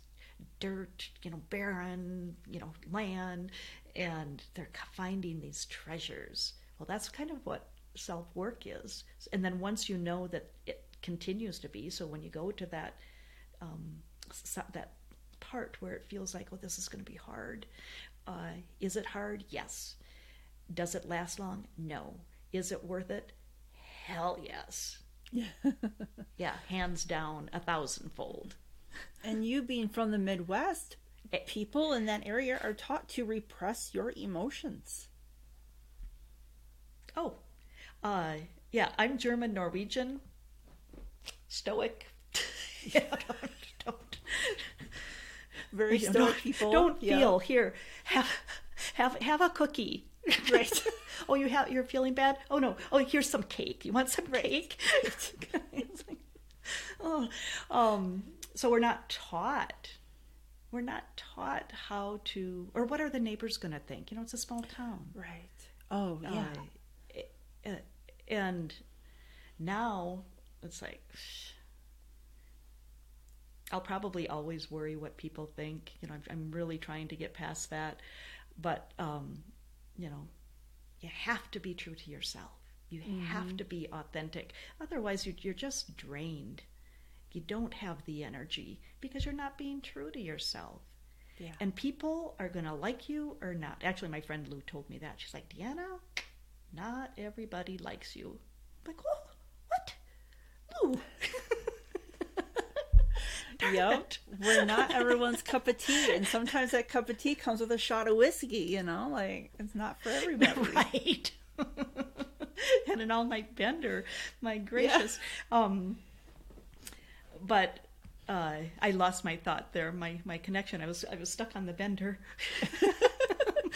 dirt, you know, barren, you know, land, and they're finding these treasures. Well, that's kind of what self work is. And then once you know that it continues to be, so when you go to that um, that part where it feels like, oh, this is going to be hard. Uh, is it hard? Yes. Does it last long? No. Is it worth it? Hell yes. Yeah. hands down, a thousandfold. And you being from the Midwest, eh. people in that area are taught to repress your emotions. Oh, uh, yeah, I'm German Norwegian, stoic. yeah, don't, don't, very stoic don't, people. Don't yeah. feel here. Have have have a cookie. Right. oh, you have you're feeling bad. Oh no. Oh, here's some cake. You want some right. cake? like, oh, um. So we're not taught. We're not taught how to, or what are the neighbors going to think? You know, it's a small town. Right. Oh yeah. Uh, and now it's like I'll probably always worry what people think. You know, I'm, I'm really trying to get past that. But, um, you know, you have to be true to yourself. You mm-hmm. have to be authentic. Otherwise, you're, you're just drained. You don't have the energy because you're not being true to yourself. Yeah. And people are going to like you or not. Actually, my friend Lou told me that. She's like, Deanna, not everybody likes you. I'm like, oh, what? Lou. yep. We're not everyone's cup of tea. And sometimes that cup of tea comes with a shot of whiskey, you know? Like, it's not for everybody. Right. and an all night bender. My gracious. Yeah. Um, but uh, I lost my thought there, my, my connection. I was I was stuck on the bender.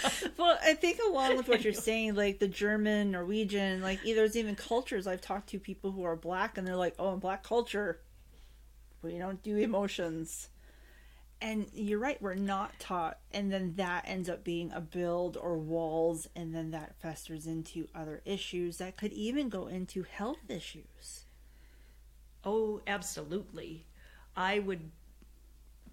well, I think along with what you're saying, like the German, Norwegian, like either there's even cultures I've talked to people who are black, and they're like, "Oh, in black culture, we don't do emotions. And you're right, we're not taught. And then that ends up being a build or walls, and then that festers into other issues that could even go into health issues. Oh, absolutely. I would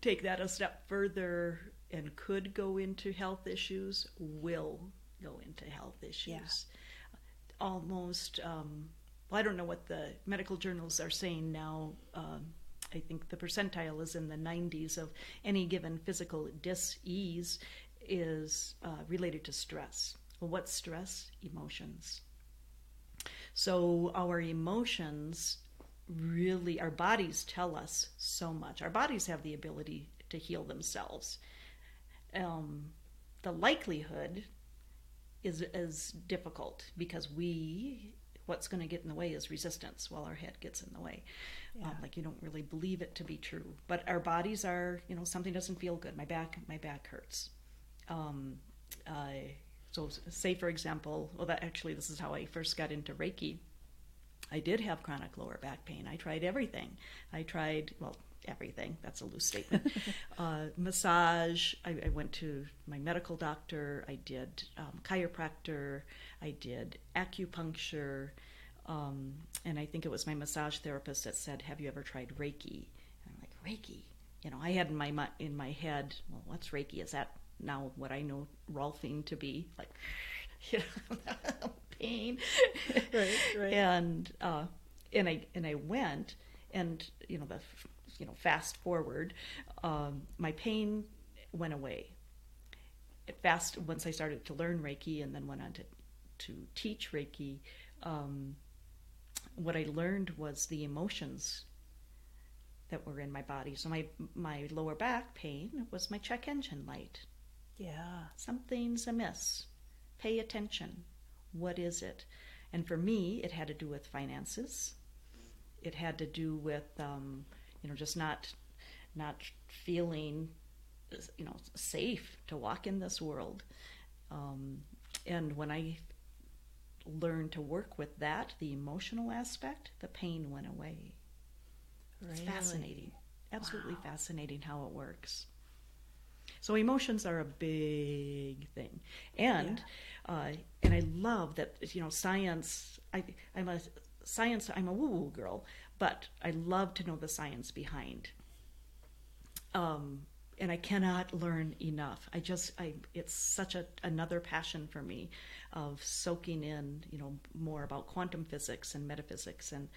take that a step further and could go into health issues, will go into health issues. Yeah. Almost, um, well, I don't know what the medical journals are saying now. Um, I think the percentile is in the 90s of any given physical dis-ease is uh, related to stress. Well, what's stress? Emotions. So our emotions really, our bodies tell us so much. Our bodies have the ability to heal themselves. Um, the likelihood is is difficult because we what's going to get in the way is resistance while our head gets in the way. Um, yeah. Um, like you don't really believe it to be true. But our bodies are, you know, something doesn't feel good. My back, my back hurts. Um, uh, so, say for example, well, that actually this is how I first got into Reiki. I did have chronic lower back pain. I tried everything. I tried well everything. That's a loose statement. uh, massage. I, I, went to my medical doctor. I did um, chiropractor. I did acupuncture. Um, and I think it was my massage therapist that said, "Have you ever tried Reiki?" And I'm like, "Reiki." You know, I had in my in my head, well, what's Reiki? Is that now what I know Rolfing to be? Like, you know, pain. Right, right. And uh, and I and I went, and you know the you know fast forward, um, my pain went away. Fast once I started to learn Reiki, and then went on to to teach Reiki. Um, what I learned was the emotions that were in my body. So my my lower back pain was my check engine light. Yeah, something's amiss. Pay attention. What is it? And for me, it had to do with finances. It had to do with um, you know just not not feeling you know safe to walk in this world. Um, and when I learned to work with that, the emotional aspect, the pain went away. Really? It's fascinating. Absolutely wow. fascinating how it works. So emotions are a big thing, and yeah. uh, and I love that you know science. I I'm a science. I'm a woo woo girl, but I love to know the science behind. Um, and I cannot learn enough. I just, I, it's such a another passion for me, of soaking in, you know, more about quantum physics and metaphysics and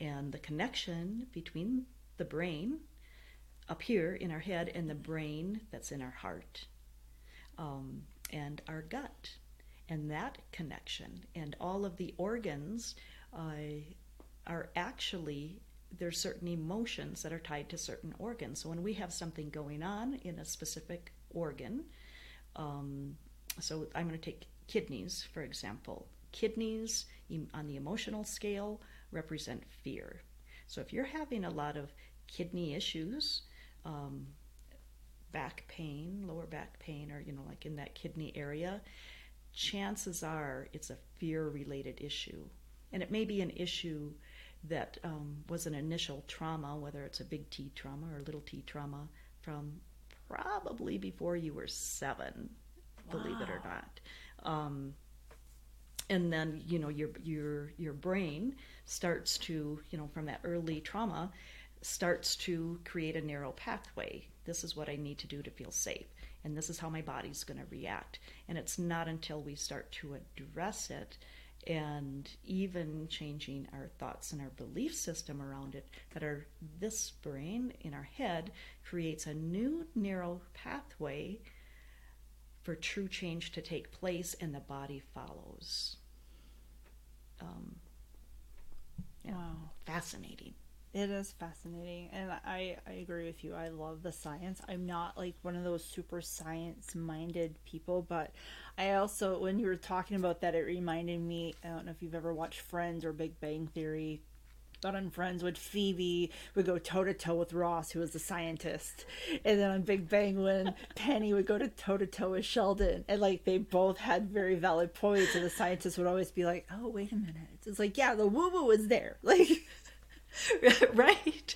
and the connection between the brain up here in our head and the brain that's in our heart um, and our gut and that connection and all of the organs uh, are actually there's certain emotions that are tied to certain organs. So when we have something going on in a specific organ, um, so I'm going to take kidneys for example. Kidneys on the emotional scale represent fear. So if you're having a lot of kidney issues, um, back pain, lower back pain, or you know, like in that kidney area, chances are it's a fear related issue. And it may be an issue that um, was an initial trauma, whether it's a big T trauma or a little t trauma, from probably before you were seven, wow. believe it or not. Um, and then you know your your your brain starts to you know from that early trauma starts to create a narrow pathway. This is what I need to do to feel safe, and this is how my body's going to react. And it's not until we start to address it and even changing our thoughts and our belief system around it that our this brain in our head creates a new narrow pathway for true change to take place and the body follows. Um, yeah, wow. Fascinating it is fascinating, and I I agree with you. I love the science. I'm not like one of those super science minded people, but I also when you were talking about that, it reminded me. I don't know if you've ever watched Friends or Big Bang Theory. But on Friends, when Phoebe would go toe to toe with Ross, who was the scientist, and then on Big Bang, when Penny would go to toe to toe with Sheldon, and like they both had very valid points, and the scientist would always be like, "Oh, wait a minute," it's like, "Yeah, the woo woo is there," like. right?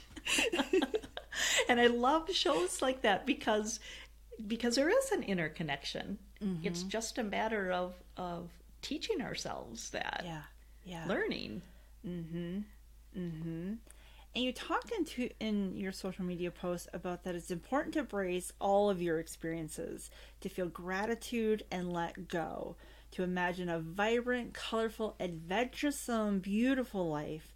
and I love shows like that because because there is an interconnection. Mm-hmm. It's just a matter of of teaching ourselves that. Yeah. Yeah. Learning. Mhm. Mm-hmm. And you talked into in your social media posts about that it's important to embrace all of your experiences, to feel gratitude and let go, to imagine a vibrant, colorful, adventuresome, beautiful life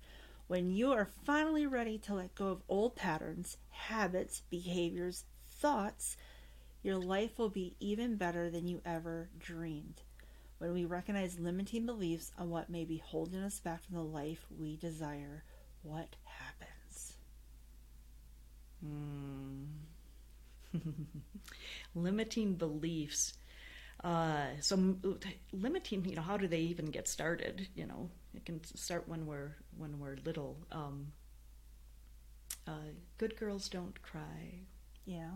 when you are finally ready to let go of old patterns, habits, behaviors, thoughts, your life will be even better than you ever dreamed. When we recognize limiting beliefs on what may be holding us back from the life we desire, what happens? Hmm. limiting beliefs. Uh, so limiting, you know, how do they even get started? You know, it can start when we're when we're little. Um, uh, good girls don't cry. Yeah.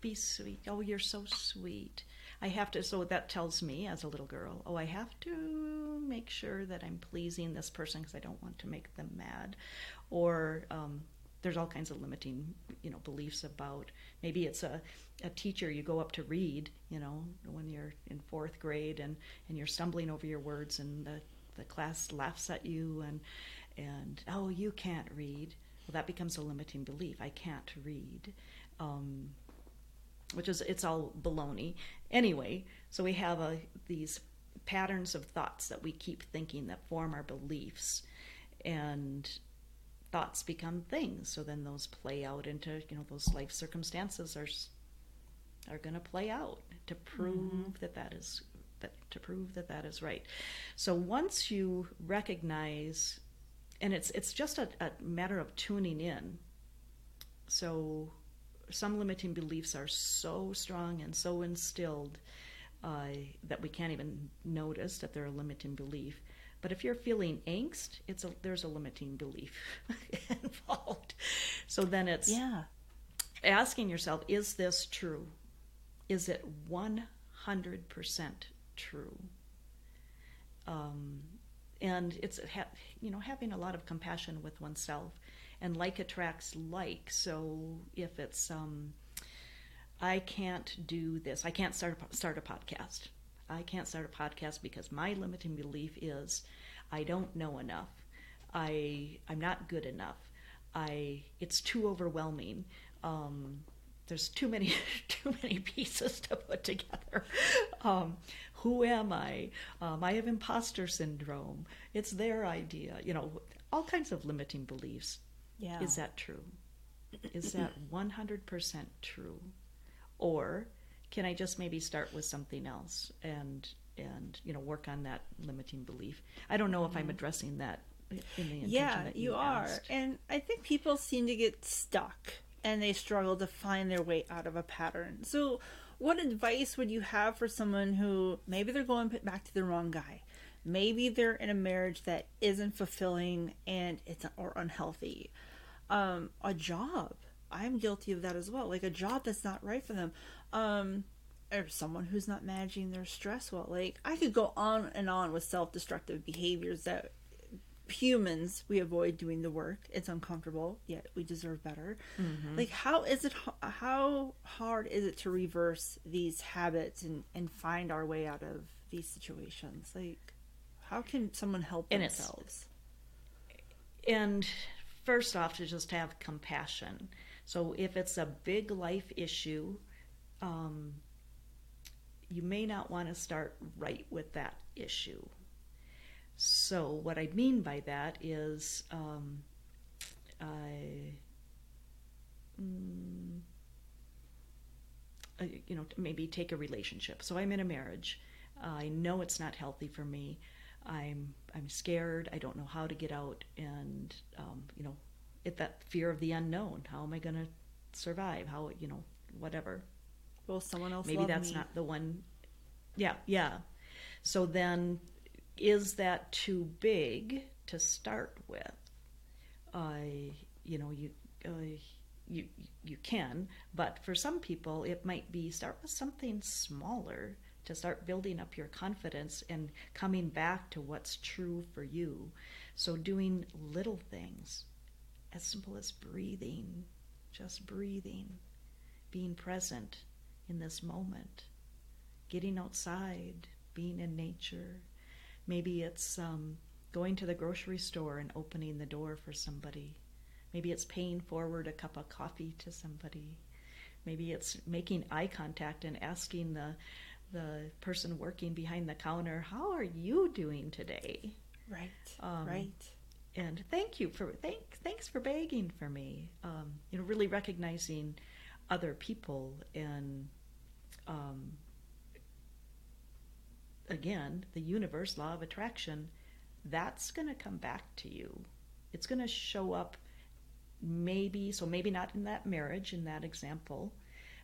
Be sweet. Oh, you're so sweet. I have to. So that tells me, as a little girl, oh, I have to make sure that I'm pleasing this person because I don't want to make them mad, or um, there's all kinds of limiting, you know, beliefs about. Maybe it's a a teacher you go up to read, you know, when you're in fourth grade and and you're stumbling over your words and the the class laughs at you and and oh you can't read. Well that becomes a limiting belief. I can't read um, which is it's all baloney. Anyway so we have a, these patterns of thoughts that we keep thinking that form our beliefs and thoughts become things. So then those play out into you know those life circumstances are are going to play out to prove mm-hmm. that that is that to prove that that is right. So once you recognize, and it's it's just a, a matter of tuning in. So some limiting beliefs are so strong and so instilled uh, that we can't even notice that they're a limiting belief. But if you're feeling angst, it's a, there's a limiting belief involved. So then it's yeah. asking yourself, is this true? Is it 100% true. Um, and it's ha- you know having a lot of compassion with oneself, and like attracts like. So if it's um, I can't do this. I can't start a, start a podcast. I can't start a podcast because my limiting belief is I don't know enough. I I'm not good enough. I it's too overwhelming. Um, there's too many too many pieces to put together. Um, who am I? Um, I have imposter syndrome. It's their idea. You know, all kinds of limiting beliefs. Yeah. Is that true? Is that 100% true? Or can I just maybe start with something else and and you know work on that limiting belief? I don't know if I'm addressing that in the intention yeah, that you, you, are. And I think people seem to get stuck and they struggle to find their way out of a pattern. So, what advice would you have for someone who maybe they're going back to the wrong guy? Maybe they're in a marriage that isn't fulfilling and it's or unhealthy. Um, a job. I'm guilty of that as well. Like a job that's not right for them. Um, or someone who's not managing their stress well. Like I could go on and on with self-destructive behaviors that humans we avoid doing the work. It's uncomfortable yet we deserve better. Like how is it how hard is it to reverse these habits and and find our way out of these situations? Like how can someone help And themselves? And first off to just have compassion. So if it's a big life issue um, you may not want to start right with that issue so what i mean by that is um, I, mm, uh, you know maybe take a relationship. So i'm in a marriage. I know it's not healthy for me. I'm i'm scared. I don't know how to get out and um, you know it that fear of the unknown how am i going to survive? How you know whatever. Will someone else maybe that's me? not the one. Yeah yeah. So then is that too big to start with? I you know you uh, you you can but for some people it might be start with something smaller to start building up your confidence and coming back to what's true for you. So doing little things as simple as breathing just breathing being present in this moment getting outside being in nature maybe it's um, going to the grocery store and opening the door for somebody. Maybe it's paying forward a cup of coffee to somebody. Maybe it's making eye contact and asking the the person working behind the counter how are you doing today? Right Um, right. and thank you for thank thanks for begging for me. Um, you know, really recognizing other people and um, again, the universe law of attraction. That's going to come back to you. It's going to show up. Maybe so. Maybe not in that marriage. In that example,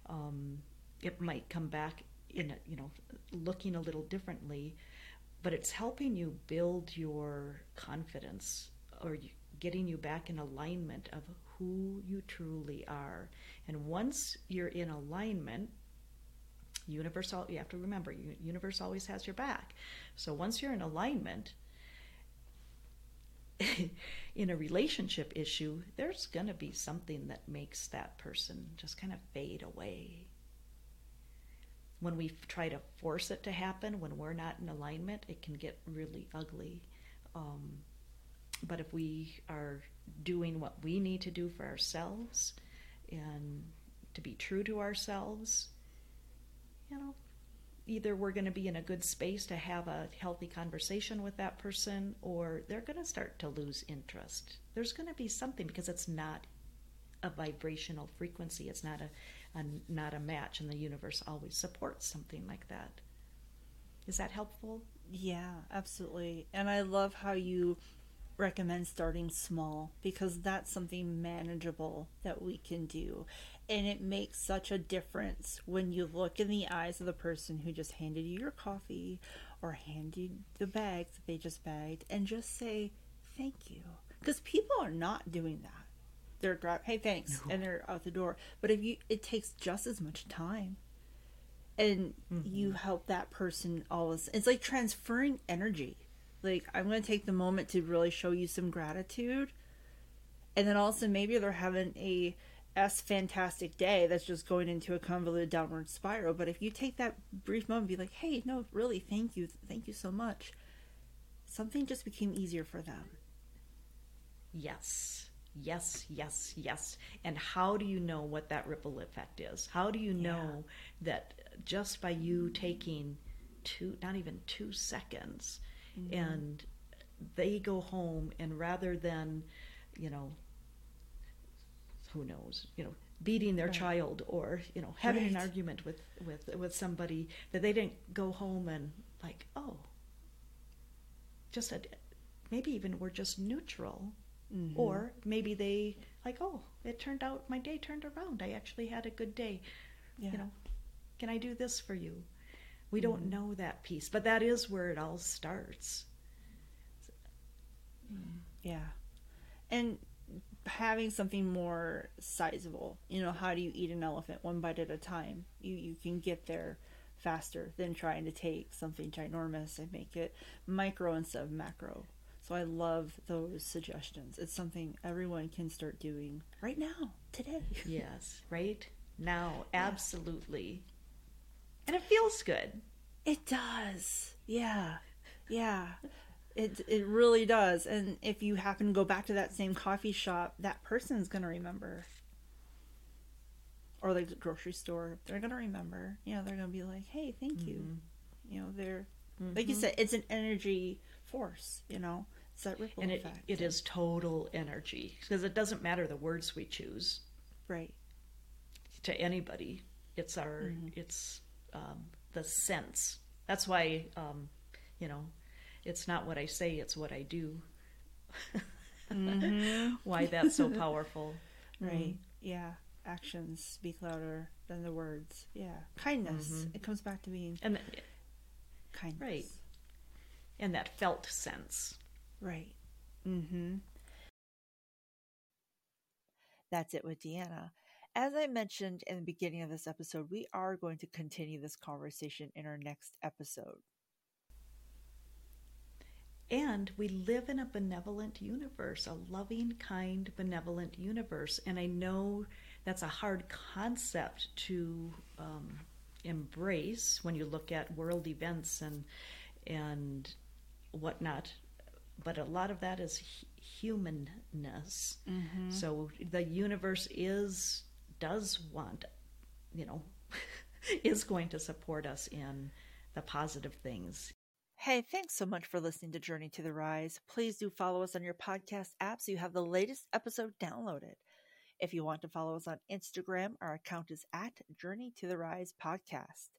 um, it might come back in a, you know looking a little differently but it's helping you build your confidence or getting you back in alignment of who you truly are. And once you're in alignment, universe you have to remember universe always has your back. So once you're in alignment in a relationship issue, there's going to be something that makes that person just kind of fade away when we try to force it to happen when we're not in alignment it can get really ugly um, but if we are doing what we need to do for ourselves and to be true to ourselves you know either we're going to be in a good space to have a healthy conversation with that person or they're going to start to lose interest there's going to be something because it's not a vibrational frequency it's not a, a not a match and the universe always supports something like that is that helpful Yeah, absolutely. And I love how you recommend starting small because that's something manageable that we can do. And it makes such a difference when you look in the eyes of the person who just handed you your coffee or handed the bags that they just bagged and just say thank you. Because people are not doing that. They're grab, hey, thanks, and they're out the door. But if you, it takes just as much time and you mm-hmm. help that person always it's like transferring energy like i'm going to take the moment to really show you some gratitude and then also maybe they're having a s fantastic day that's just going into a convoluted downward spiral. But if you take that brief moment and be like hey no really thank you thank you so much something just became easier for them. Yes, yes, yes, yes. And how do you know what that ripple effect is? How do you know that just by you taking two, not even two seconds, mm-hmm. and they go home and rather than, you know, who knows, you know, beating their Right. child or you know having an argument with with with somebody that they didn't go home and like oh just a, maybe even we're just neutral. Mm-hmm. or maybe they like oh it turned out my day turned around. I actually had a good day. Yeah. you know can i do this for you? We don't know that piece but that is where it all starts. Yeah. And having something more sizable. You know how do you eat an elephant one bite at a time? You you can get there faster than trying to take something ginormous and make it micro instead of macro. So i love those suggestions. It's something everyone can start doing right now today. Yes right now absolutely. And it feels good. It does. Yeah. Yeah. It it really does. And if you happen to go back to that same coffee shop, that person's going to remember. Or the grocery store, they're going to remember. You know, they're going to be like, "Hey, thank you." You know, they're like you said, it's an energy force, you know. It's that ripple and it, it is total energy because it doesn't matter the words we choose right. to anybody it's our Mm-hmm. it's um, the sense that's why um, you know it's not what i say it's what i do mm-hmm. why that's so powerful Right. Mm-hmm. Yeah. Actions speak louder than the words. Yeah. Kindness. Mm-hmm. It comes back to being and kindness. Right. and that felt sense Right. Mm-hmm. That's it with Deanna. As I mentioned in the beginning of this episode, we are going to continue this conversation in our next episode. And we live in a benevolent universe, a loving, kind, benevolent universe. And I know that's a hard concept to um, embrace when you look at world events and and whatnot. But a lot of that is hu- humanness. So the universe is does want, you know, is going to support us in the positive things Hey, thanks so much for listening to Journey to the Rise. Please do follow us on your podcast app so you have the latest episode downloaded. If you want to follow us on Instagram, our account is at Journey to the Rise Podcast.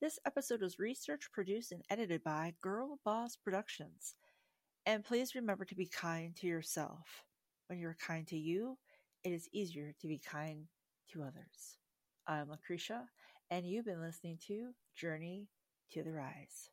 This episode was researched, produced, and edited by Girl Boss Productions. And please remember to be kind to yourself. When you're kind to you, it is easier to be kind to others. I'm Lucretia, and you've been listening to Journey to the Rise.